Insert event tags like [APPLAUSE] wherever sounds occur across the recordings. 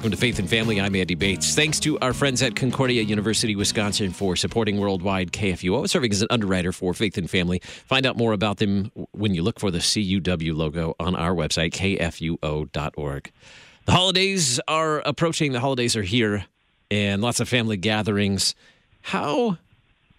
Welcome to Faith and Family. I'm Andy Bates. Thanks to our friends at Concordia University, Wisconsin for supporting worldwide KFUO, serving as an underwriter for Faith and Family. Find out more about them when you look for the CUW logo on our website, kfuo.org. The holidays are approaching, the holidays are here, and lots of family gatherings. How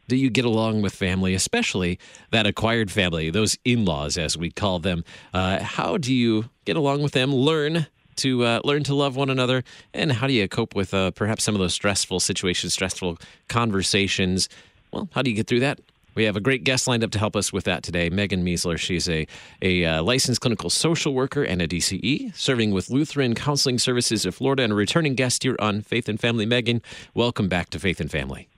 do you get along with family, especially that acquired family, those in laws, as we call them? Uh, how do you get along with them, learn to uh, learn to love one another, and how do you cope with uh, perhaps some of those stressful situations, stressful conversations? Well, how do you get through that? We have a great guest lined up to help us with that today. Megan Meisler. She's a, a uh, licensed clinical social worker and a DCE, serving with Lutheran Counseling Services of Florida, and a returning guest here on Faith and Family. Megan, welcome back to Faith and Family.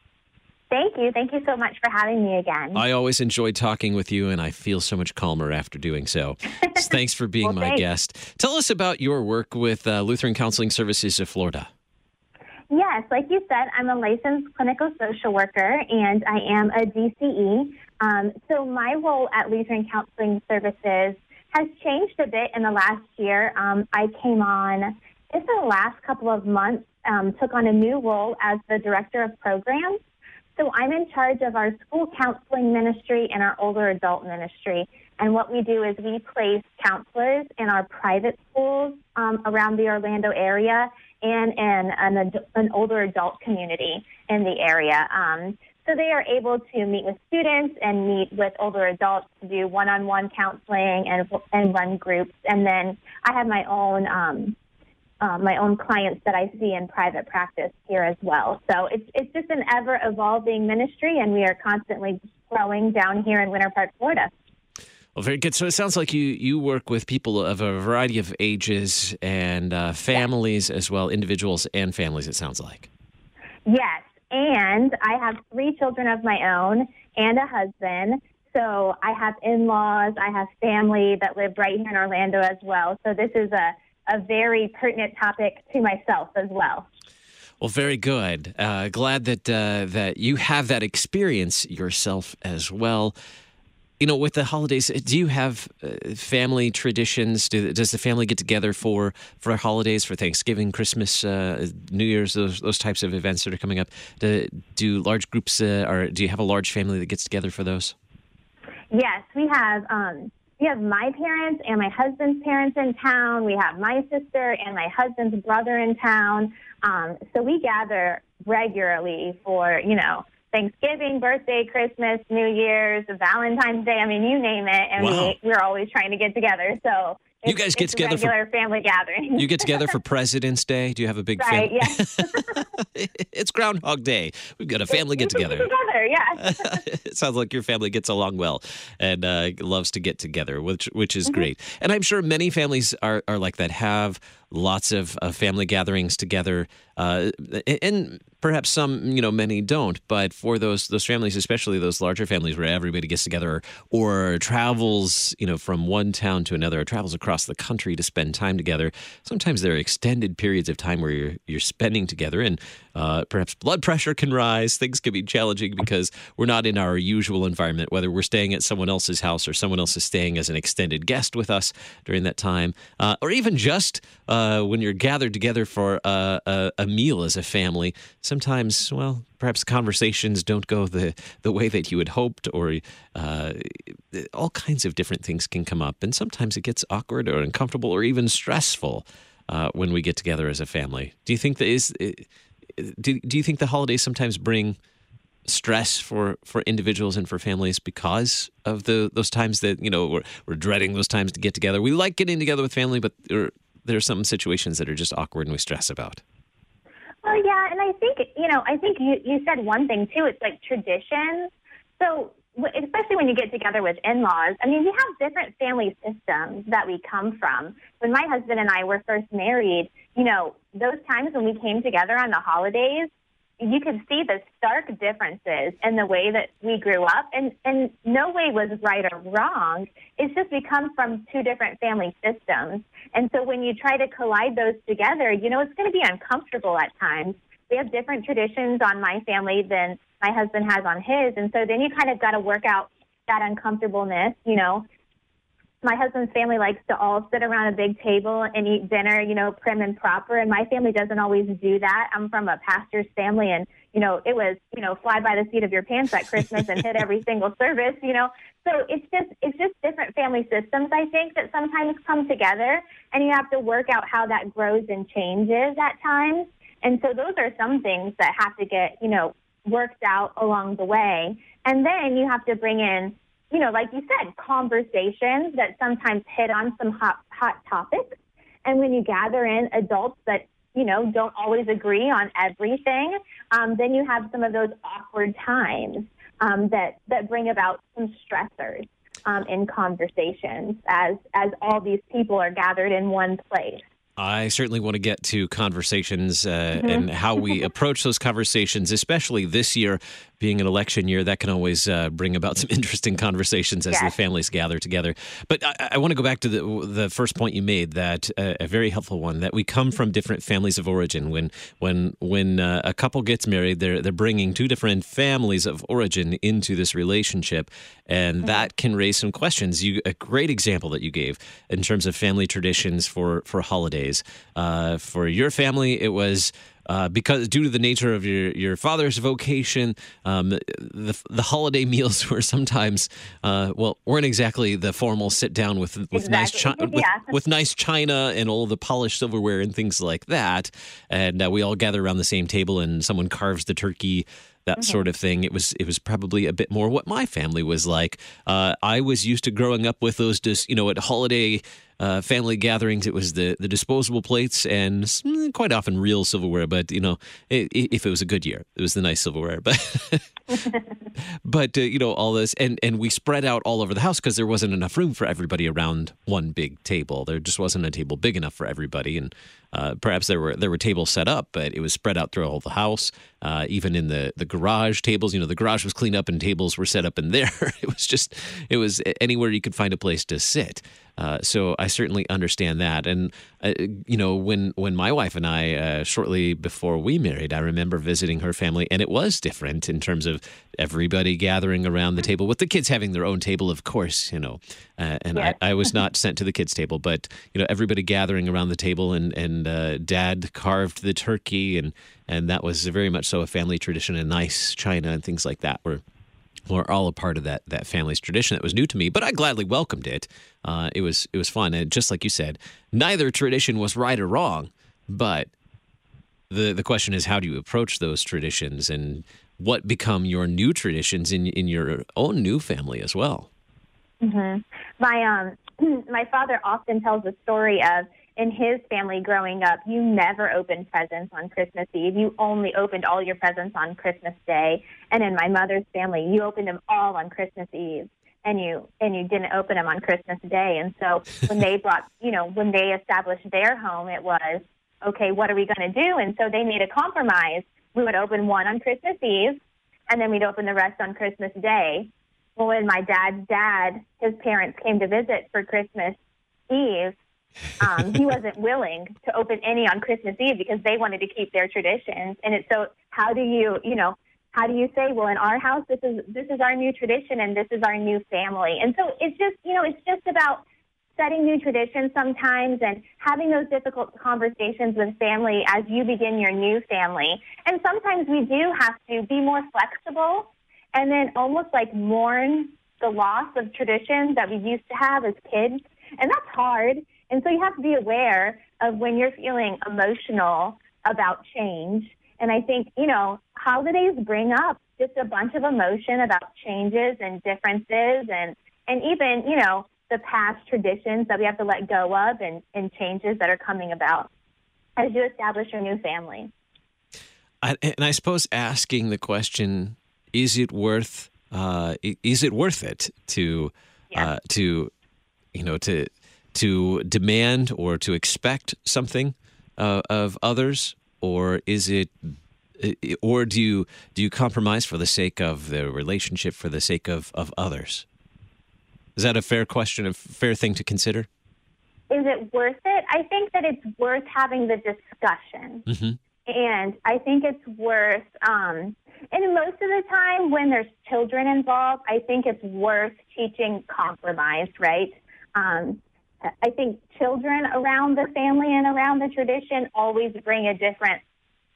Thank you. Thank you so much for having me again. I always enjoy talking with you, and I feel so much calmer after doing so. [LAUGHS] thanks for being well, my thanks. guest. Tell us about your work with uh, Lutheran Counseling Services of Florida. Yes, like you said, I'm a licensed clinical social worker and I am a DCE. Um, so my role at Lutheran Counseling Services has changed a bit in the last year. Um, I came on in the last couple of months, um, took on a new role as the director of programs. So I'm in charge of our school counseling ministry and our older adult ministry. And what we do is we place counselors in our private schools um, around the Orlando area and in an, ad- an older adult community in the area. Um, so they are able to meet with students and meet with older adults to do one-on-one counseling and and run groups. And then I have my own um, uh, my own clients that I see in private practice here as well. So it's it's just an ever evolving ministry, and we are constantly growing down here in Winter Park, Florida. Well, very good. So it sounds like you you work with people of a variety of ages and uh, families as well, individuals and families. It sounds like. Yes, and I have three children of my own and a husband. So I have in-laws, I have family that live right here in Orlando as well. So this is a a very pertinent topic to myself as well. Well, very good. Uh, glad that uh, that you have that experience yourself as well. You know, with the holidays, do you have uh, family traditions? Do, does the family get together for for holidays, for Thanksgiving, Christmas, uh, New Year's, those those types of events that are coming up? Do, do large groups, uh, or do you have a large family that gets together for those? Yes, we have. Um, we have my parents and my husband's parents in town. We have my sister and my husband's brother in town. Um, so we gather regularly for, you know, Thanksgiving, birthday, Christmas, New Year's, Valentine's Day. I mean, you name it. And Wow. we, we're always trying to get together. So You it's- guys get together for- regular family gathering. You get together for [LAUGHS] President's Day. Do you have a big right, family? yeah. [LAUGHS] it's Groundhog Day. We've got a family get together. Together, yeah. [LAUGHS] it sounds like your family gets along well and uh, loves to get together, which which Mm-hmm. is great. And I'm sure many families are, are like that, have lots of uh, family gatherings together, uh, and perhaps some, you know, many don't. But for those those families, especially those larger families where everybody gets together or, or travels, you know, from one town to another, or travels across the country to spend time together, sometimes there are extended periods of time where you're you're spending together, and uh, perhaps blood pressure can rise. Things can be challenging because we're not in our usual environment, whether we're staying at someone else's house or someone else is staying as an extended guest with us during that time, uh, or even just uh, when you're gathered together for a, a, a meal as a family. Sometimes, well, perhaps conversations don't go the, the way that you had hoped, or uh, all kinds of different things can come up. And sometimes it gets awkward or uncomfortable or even stressful uh, when we get together as a family. Do you think that is. Do, do you think the holidays sometimes bring stress for, for individuals and for families because of the those times that you know we're, we're dreading those times to get together? We like getting together with family, but there, there are some situations that are just awkward and we stress about. Well, yeah, and I think you know, I think you you said one thing too. It's like traditions. So especially when you get together with in-laws, I mean, we have different family systems that we come from. When my husband and I were first married, you know, those times when we came together on the holidays, you could see the stark differences in the way that we grew up, and and no way was right or wrong. It's just we come from two different family systems, and so when you try to collide those together, you know it's going to be uncomfortable at times. We have different traditions on my family than my husband has on his, and so then you kind of got to work out that uncomfortableness, you know. My husband's family likes to all sit around a big table and eat dinner, you know, prim and proper. And my family doesn't always do that. I'm from a pastor's family, and you know, it was you know, fly by the seat of your pants at Christmas and hit every [LAUGHS] single service, you know. So it's just it's just different family systems. I think that sometimes come together, and you have to work out how that grows and changes at times. And so those are some things that have to get you know worked out along the way. And then you have to bring in you know, like you said, conversations that sometimes hit on some hot, hot topics. And when you gather in adults that, you know, don't always agree on everything, um, then you have some of those awkward times um, that, that bring about some stressors um, in conversations as, as all these people are gathered in one place. I certainly want to get to conversations uh, mm-hmm. and how we [LAUGHS] approach those conversations, especially this year being an election year, that can always uh, bring about [LAUGHS] some interesting conversations as yes. the families gather together. But I, I, want to go back to the the first point you made, that uh, a very helpful one, that we come from different families of origin. When when when uh, a couple gets married, they're they're bringing two different families of origin into this relationship, and mm-hmm. that can raise some questions. You a great example that you gave in terms of family traditions for for holidays. Uh, for your family, it was uh, because due to the nature of your, your father's vocation, um, the, the holiday [LAUGHS] meals were sometimes uh, well weren't exactly the formal sit down with with exactly. nice chi- with, with, nice china and all the polished silverware and things like that, and uh, we all gather around the same table and someone carves the turkey that mm-hmm. sort of thing. It was it was probably a bit more what my family was like. Uh, I was used to growing up with those, just you know, at holiday uh, family gatherings, it was the, the disposable plates and mm, quite often real silverware. But you know, it, if it was a good year, it was the nice silverware. But [LAUGHS] but uh, you know all this, and and we spread out all over the house because there wasn't enough room for everybody around one big table. There just wasn't a table big enough for everybody, and uh, perhaps there were there were tables set up, but it was spread out throughout the house. Uh, even in the the garage tables, you know, the garage was cleaned up and tables were set up in there. [LAUGHS] it was just it was anywhere you could find a place to sit. Uh, so I certainly understand that. And uh, you know, when when my wife and I, uh, shortly before we married, I remember visiting her family, and it was different in terms of everybody gathering around the table, with the kids having their own table, of course. You know, uh, and yes. I, I, was not [LAUGHS] sent to the kids' table, but you know, everybody gathering around the table, and and uh, Dad carved the turkey, and and that was very much so a family tradition, and nice china and things like that were were all a part of that that family's tradition that was new to me, but I gladly welcomed it. Uh, it was it was fun, and just like you said, neither tradition was right or wrong, but the the question is how do you approach those traditions and what become your new traditions in in your own new family as well. Mm-hmm. My um [CLEARS THROAT] my father often tells the story of in his family growing up, you never opened presents on Christmas Eve. You only opened all your presents on Christmas Day. And in my mother's family, you opened them all on Christmas Eve. And you and you didn't open them on Christmas Day. And so when they [LAUGHS] brought, you know, when they established their home, it was okay. What are we going to do? And so they made a compromise. We would open one on Christmas Eve, and then we'd open the rest on Christmas Day. Well, when my dad's dad, his parents came to visit for Christmas Eve, um, he wasn't willing to open any on Christmas Eve because they wanted to keep their traditions. And it's so how do you, you know, how do you say, well, in our house, this is this is our new tradition and this is our new family. And so it's just, you know, it's just about setting new traditions sometimes and having those difficult conversations with family as you begin your new family. And sometimes we do have to be more flexible and then almost like mourn the loss of traditions that we used to have as kids. And that's hard. And so you have to be aware of when you're feeling emotional about change. And I think, you know, holidays bring up just a bunch of emotion about changes and differences and, and even, you know, the past traditions that we have to let go of and, and changes that are coming about as you establish your new family. I, and I suppose asking the question, is it worth, uh, is it worth it to, yeah. uh, to, you know, to, to demand or to expect something uh, of others, or is it, or do you do you compromise for the sake of the relationship, for the sake of of others? Is that a fair question, a fair thing to consider? Is it worth it? I think that it's worth having the discussion. Mm-hmm. And I think it's worth, um, and most of the time when there's children involved, I think it's worth teaching compromise, right? Um, I think children around the family and around the tradition always bring a different,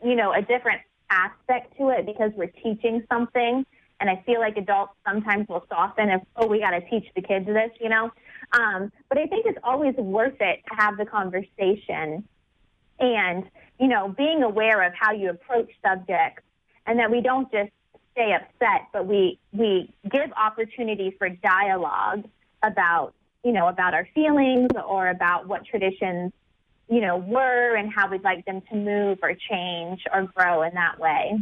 you know, a different aspect to it because we're teaching something. And I feel like adults sometimes will soften if, oh, we got to teach the kids this, you know. Um, but I think it's always worth it to have the conversation and, you know, being aware of how you approach subjects and that we don't just stay upset, but we, we give opportunity for dialogue about you know, about our feelings or about what traditions, you know, were and how we'd like them to move or change or grow in that way.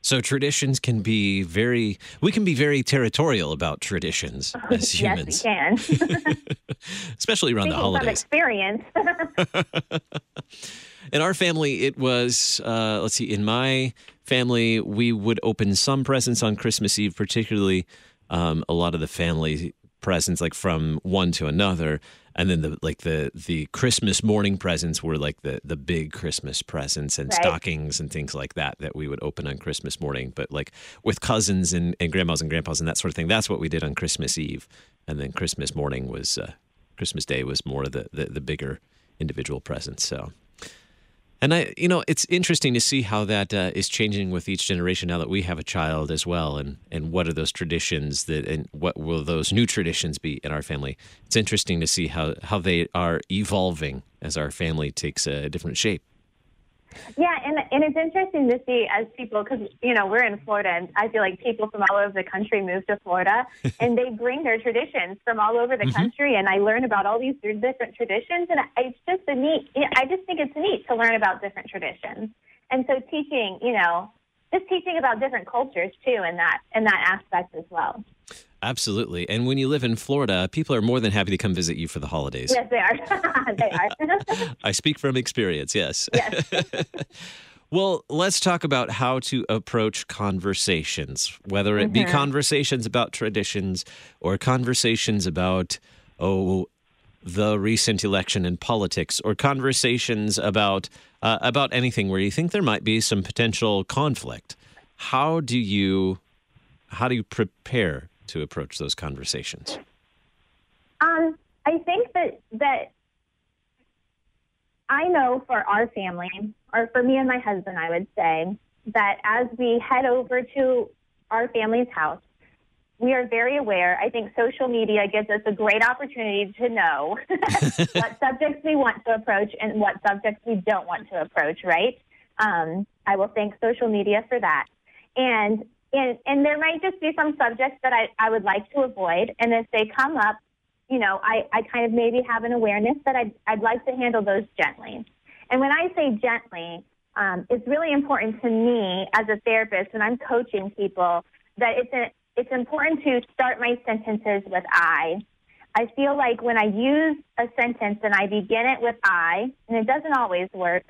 So traditions can be very we can be very territorial about traditions [LAUGHS] as humans. Yes, we can. [LAUGHS] [LAUGHS] Especially around Speaking the holidays. experience. in our family it was uh, let's see in my family we would open some presents on christmas eve particularly um, a lot of the family presents like from one to another. And then the like the the christmas morning presents were like the the big christmas presents and Right. stockings and things like that that we would open on christmas morning. But like with cousins and, and grandmas and grandpas and that sort of thing that's what we did on christmas eve. And then christmas morning was uh, christmas day was more of the, the the bigger individual presents so and I, you know, it's interesting to see how that uh, is changing with each generation now that we have a child as well, and and what are those traditions that, and what will those new traditions be in our family? It's interesting to see how how they are evolving as our family takes a different shape. Yeah, and and it's interesting to see as people because you know we're in Florida, and I feel like people from all over the country move to Florida, [LAUGHS] and they bring their traditions from all over the mm-hmm. country, and I learn about all these different traditions, and it's just a neat. I just think it's neat to learn about different traditions, and so teaching, you know, just teaching about different cultures too, in that in that aspect as well. Absolutely, and when you live in Florida, people are more than happy to come visit you for the holidays. Yes, they are. [LAUGHS] they are. [LAUGHS] I speak from experience. Yes. yes. [LAUGHS] Well, let's talk about how to approach conversations, whether it be mm-hmm. conversations about traditions or conversations about, oh, the recent election in politics or conversations about uh, about anything where you think there might be some potential conflict. How do you how do you prepare to approach those conversations? Um, I think that that I know for our family, or for me and my husband, I would say that as we head over to our family's house, we are very aware. I think social media gives us a great opportunity to know [LAUGHS] what [LAUGHS] subjects we want to approach and what subjects we don't want to approach, right? Um, I will thank social media for that. And, and, and there might just be some subjects that I, I would like to avoid. And if they come up, you know, I, I kind of maybe have an awareness that I'd, I'd like to handle those gently. And when I say gently, um, it's really important to me as a therapist when I'm coaching people that it's a, it's important to start my sentences with I. I feel like when I use a sentence and I begin it with I, and it doesn't always work,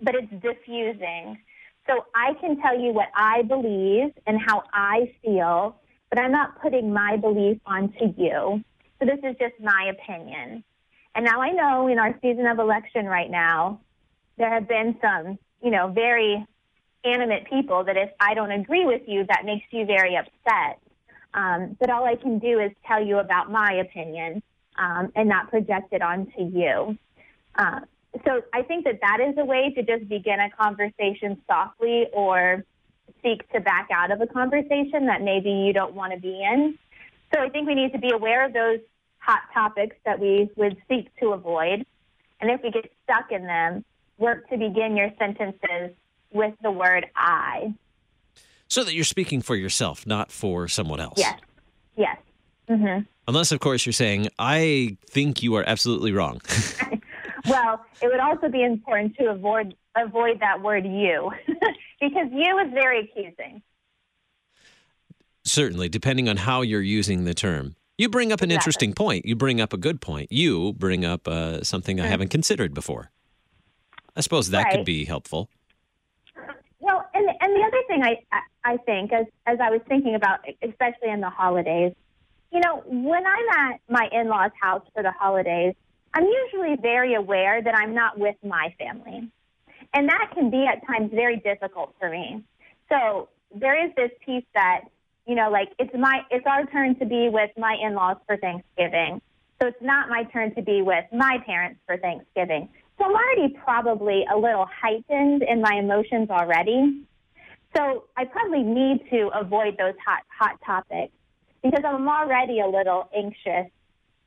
but it's diffusing. So I can tell you what I believe and how I feel, but I'm not putting my belief onto you. So this is just my opinion. And now I know in our season of election right now, there have been some, you know, very animate people that if I don't agree with you, that makes you very upset. Um, but all I can do is tell you about my opinion um, and not project it onto you. Uh, so I think that that is a way to just begin a conversation softly or seek to back out of a conversation that maybe you don't want to be in. So I think we need to be aware of those hot topics that we would seek to avoid. And if we get stuck in them, work to begin your sentences with the word I. So that you're speaking for yourself, not for someone else. Yes. Yes. Mm-hmm. Unless, of course, you're saying, I think you are absolutely wrong. [LAUGHS] Well, it would also be important to avoid avoid that word you [LAUGHS] because you is very accusing. Certainly, depending on how you're using the term. You bring up an Exactly. interesting point. You bring up a good point. You bring up uh, something I haven't considered before. I suppose that could be helpful. The other thing I I- I think as as I was thinking about, especially in the holidays, you know, when I'm at my in-laws' house for the holidays, I'm usually very aware that I'm not with my family, and that can be at times very difficult for me. So there is this piece that you know, like it's my it's our turn to be with my in-laws for Thanksgiving. So it's not my turn to be with my parents for Thanksgiving. So I'm already probably a little heightened in my emotions already. So I probably need to avoid those hot hot topics because I'm already a little anxious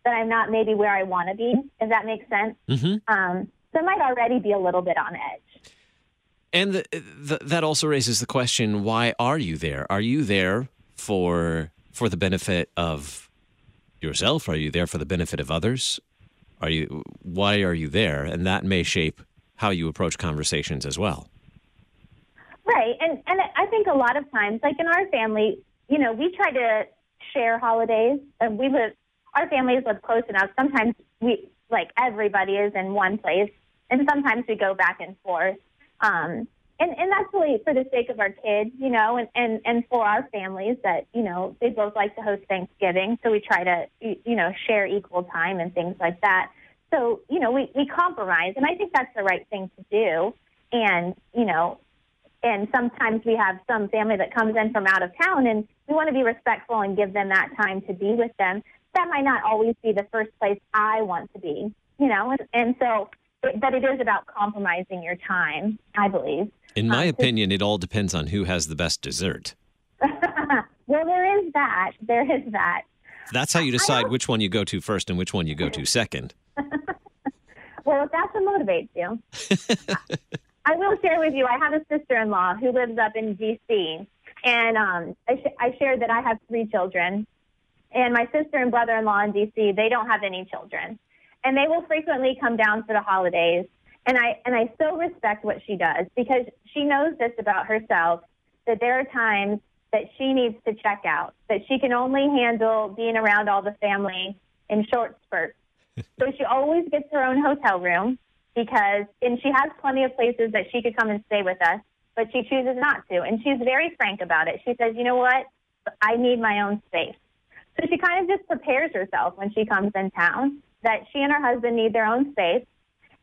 that I'm not maybe where I want to be. If that makes sense. Mm-hmm. Um, so I might already be a little bit on edge. And the, the, that also raises the question: Why are you there? Are you there for for the benefit of yourself? Are you there for the benefit of others? Are you? Why are you there? And that may shape how you approach conversations as well. Right, and and I think a lot of times, like in our family, you know, we try to share holidays, and we live. Our families live close enough. Sometimes we like everybody is in one place, and sometimes we go back and forth. Um, and and that's really for the sake of our kids, you know, and and and for our families that you know they both like to host Thanksgiving, so we try to you know share equal time and things like that. So you know we we compromise, and I think that's the right thing to do. And you know, and sometimes we have some family that comes in from out of town, and we want to be respectful and give them that time to be with them. That might not always be the first place I want to be, you know, and, and so but it is about compromising your time, I believe. In my um, opinion, it all depends on who has the best dessert. [LAUGHS] well, there is that. There is that. That's how you decide which one you go to first and which one you go to second. [LAUGHS] well, if that's what motivates you. [LAUGHS] Will share with you, I have a sister in law who lives up in D.C., and um, I, sh- I shared that I have three children. And my sister and brother in law in D.C., they don't have any children. And they will frequently come down for the holidays and I and I so respect what she does because she knows this about herself that there are times that she needs to check out, that she can only handle being around all the family in short spurts. [LAUGHS] so she always gets her own hotel room because and she has plenty of places that she could come and stay with us, but she chooses not to. And she's very frank about it. She says, "You know what? I need my own space." So she kind of just prepares herself when she comes in town that she and her husband need their own space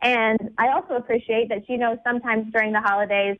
and I also appreciate that she knows sometimes during the holidays,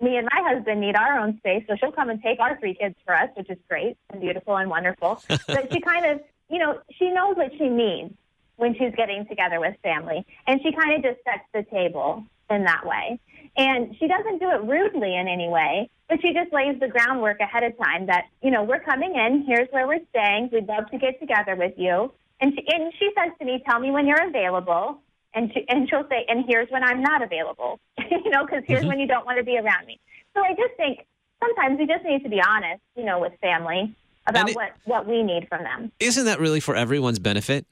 me and my husband need our own space. So she'll come and take our three kids for us, which is great and beautiful and wonderful. [LAUGHS] but she kind of, you know, she knows what she needs when she's getting together with family. And she kind of just sets the table in that way. And she doesn't do it rudely in any way, but she just lays the groundwork ahead of time that, you know, we're coming in, here's where we're staying, we'd love to get together with you. And she, and she says to me, tell me when you're available and she, and she'll say, and here's when I'm not available, [LAUGHS] you know, because here's mm-hmm. when you don't want to be around me. So I just think sometimes we just need to be honest, you know, with family about it, what what we need from them. Isn't that really for everyone's benefit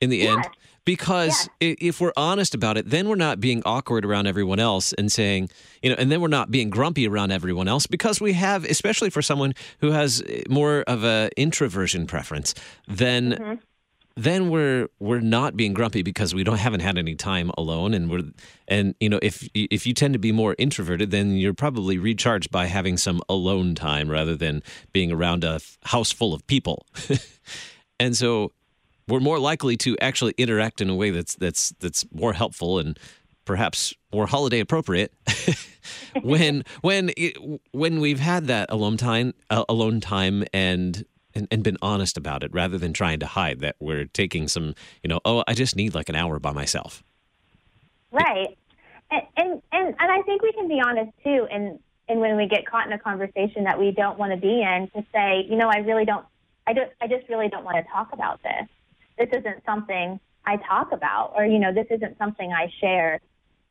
in the yes. end? Because yes. if we're honest about it, then we're not being awkward around everyone else and saying, you know, and then we're not being grumpy around everyone else because we have, especially for someone who has more of a introversion preference, then mm-hmm then we're we're not being grumpy because we don't haven't had any time alone and we're and you know if if you tend to be more introverted then you're probably recharged by having some alone time rather than being around a house full of people [LAUGHS] and so we're more likely to actually interact in a way that's that's that's more helpful and perhaps more holiday appropriate [LAUGHS] when when it, when we've had that alone time uh, alone time and and, and been honest about it rather than trying to hide that we're taking some, you know, oh, I just need like an hour by myself. Right. And, and, and, and I think we can be honest too. And, and when we get caught in a conversation that we don't want to be in to say, you know, I really don't, I just, I just really don't want to talk about this. This isn't something I talk about, or, you know, this isn't something I share.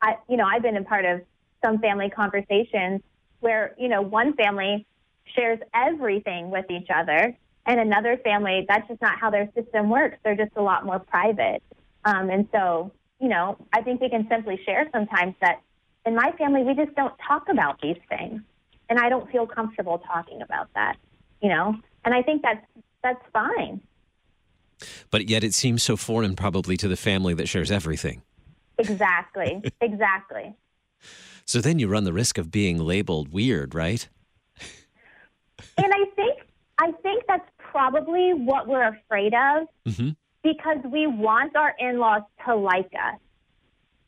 I, you know, I've been a part of some family conversations where, you know, one family shares everything with each other and another family, that's just not how their system works. They're just a lot more private. Um, and so, you know, I think we can simply share sometimes that in my family, we just don't talk about these things. And I don't feel comfortable talking about that, you know? And I think that's, that's fine. But yet it seems so foreign probably to the family that shares everything. Exactly. [LAUGHS] exactly. So then you run the risk of being labeled weird, right? and I think I think that's probably what we're afraid of mm-hmm. because we want our in laws to like us.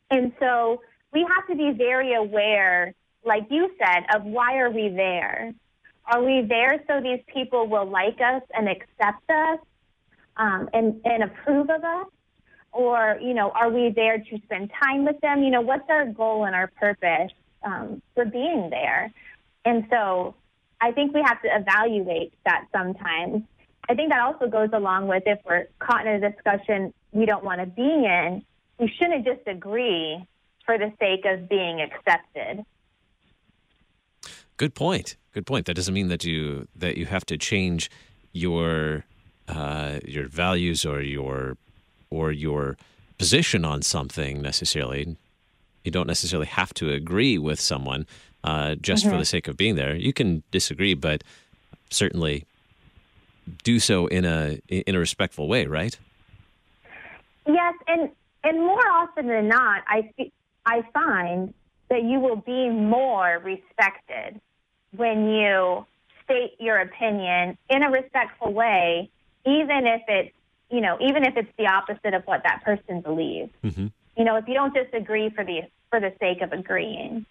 And so we have to be very aware, like you said, of why are we there? Are we there so these people will like us and accept us? Um, and, and approve of us? Or, you know, are we there to spend time with them? You know, what's our goal and our purpose um, for being there? And so I think we have to evaluate that sometimes. I think that also goes along with if we're caught in a discussion we don't want to be in, we shouldn't just agree for the sake of being accepted. Good point. Good point. That doesn't mean that you that you have to change your uh, your values or your or your position on something necessarily. You don't necessarily have to agree with someone uh, just mm-hmm. for the sake of being there. You can disagree, but certainly do so in a in a respectful way, right? Yes, and and more often than not, I I find that you will be more respected when you state your opinion in a respectful way, even if it's you know even if it's the opposite of what that person believes. Mm-hmm. You know, if you don't just agree for the for the sake of agreeing.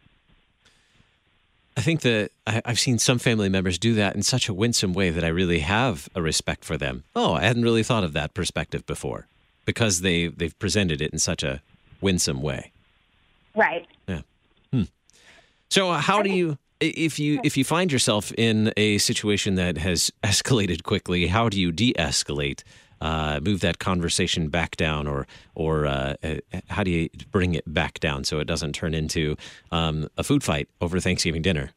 I think that I, have seen some family members do that in such a winsome way that I really have a respect for them. Oh, I hadn't really thought of that perspective before because they they've presented it in such a winsome way. Right. Yeah. Hmm. So uh, how do you if you if you find yourself in a situation that has [LAUGHS] escalated quickly, how do you de-escalate? Uh, move that conversation back down, or or uh, uh how do you bring it back down so it doesn't turn into um, a food fight over Thanksgiving dinner?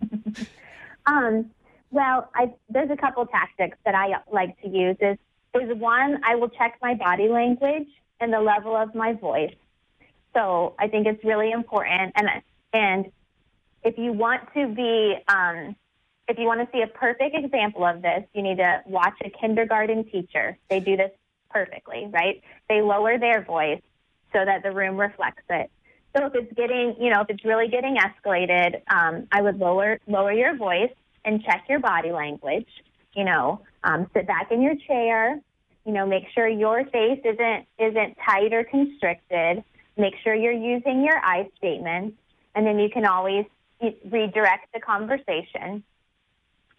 [LAUGHS] um, well, I, there's a couple tactics that I like to use. Is is one, I will check my body language and the level of my voice. So I think it's really important. And and if you want to be, um, if you want to see a perfect example of this, you need to watch a kindergarten teacher. They do this perfectly, right? They lower their voice so that the room reflects it. So if it's getting, you know, if it's really getting escalated, um, I would lower lower your voice and check your body language. You know, um, sit back in your chair. You know, make sure your face isn't isn't tight or constricted. Make sure you're using your I statements, and then you can always redirect the conversation.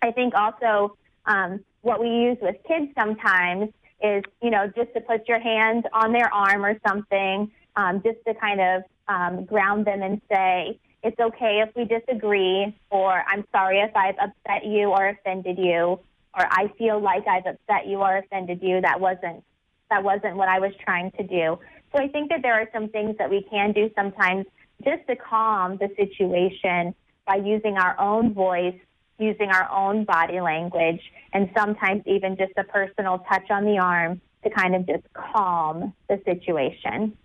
I think also um, what we use with kids sometimes is, you know, just to put your hand on their arm or something, um, just to kind of um, ground them and say, it's okay if we disagree, or I'm sorry if I've upset you or offended you, or I feel like I've upset you or offended you. That wasn't that wasn't what I was trying to do. So I think that there are some things that we can do sometimes just to calm the situation by using our own voice, using our own body language, and sometimes even just a personal touch on the arm to kind of just calm the situation.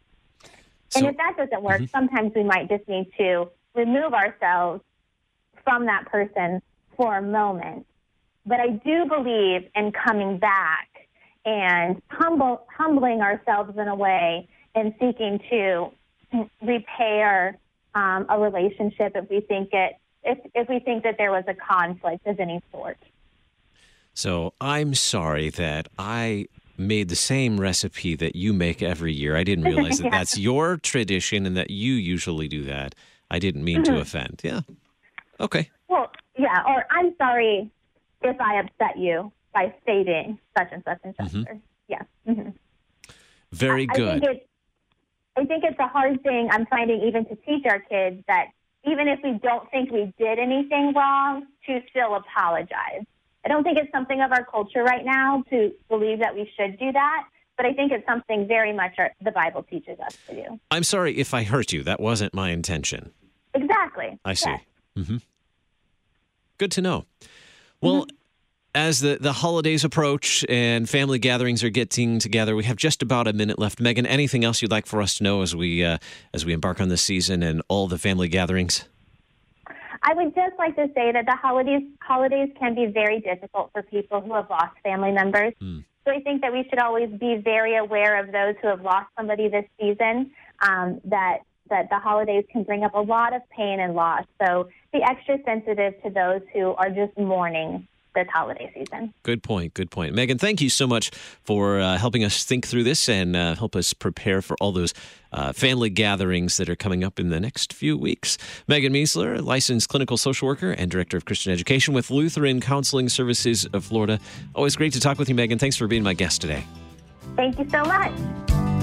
So, and if that doesn't work, mm-hmm. sometimes we might just need to remove ourselves from that person for a moment but I do believe in coming back and humble, humbling ourselves in a way and seeking to repair um, a relationship if we think it if if we think that there was a conflict of any sort. So I'm sorry that I made the same recipe that you make every year. I didn't [LAUGHS] realize that that's your tradition and that you usually do that. I didn't mean mm-hmm. to offend. Yeah. Okay. Well, yeah. Or I'm sorry if I upset you by stating such and such and such. Mm-hmm. Yeah. Mm-hmm. Very I, good. I I think it's a hard thing I'm finding even to teach our kids that even if we don't think we did anything wrong, to still apologize. I don't think it's something of our culture right now to believe that we should do that, but I think it's something very much our, the Bible teaches us to do. I'm sorry if I hurt you. That wasn't my intention. Exactly. I see. Yes. Mm-hmm. Good to know. Well, mm-hmm. As the, the holidays approach and family gatherings are getting together, we have just about a minute left. Megan, anything else you'd like for us to know as we uh, as we embark on this season and all the family gatherings? I would just like to say that the holidays holidays can be very difficult for people who have lost family members. Mm. So I think that we should always be very aware of those who have lost somebody this season. Um, that that the holidays can bring up a lot of pain and loss. So be extra sensitive to those who are just mourning this holiday season. Good point. Good point. Megan, thank you so much for uh, helping us think through this and uh, help us prepare for all those uh, family gatherings that are coming up in the next few weeks. Megan Miesler, licensed clinical social worker and director of Christian education with Lutheran Counseling Services of Florida. Always great to talk with you, Megan. Thanks for being my guest today. Thank you so much.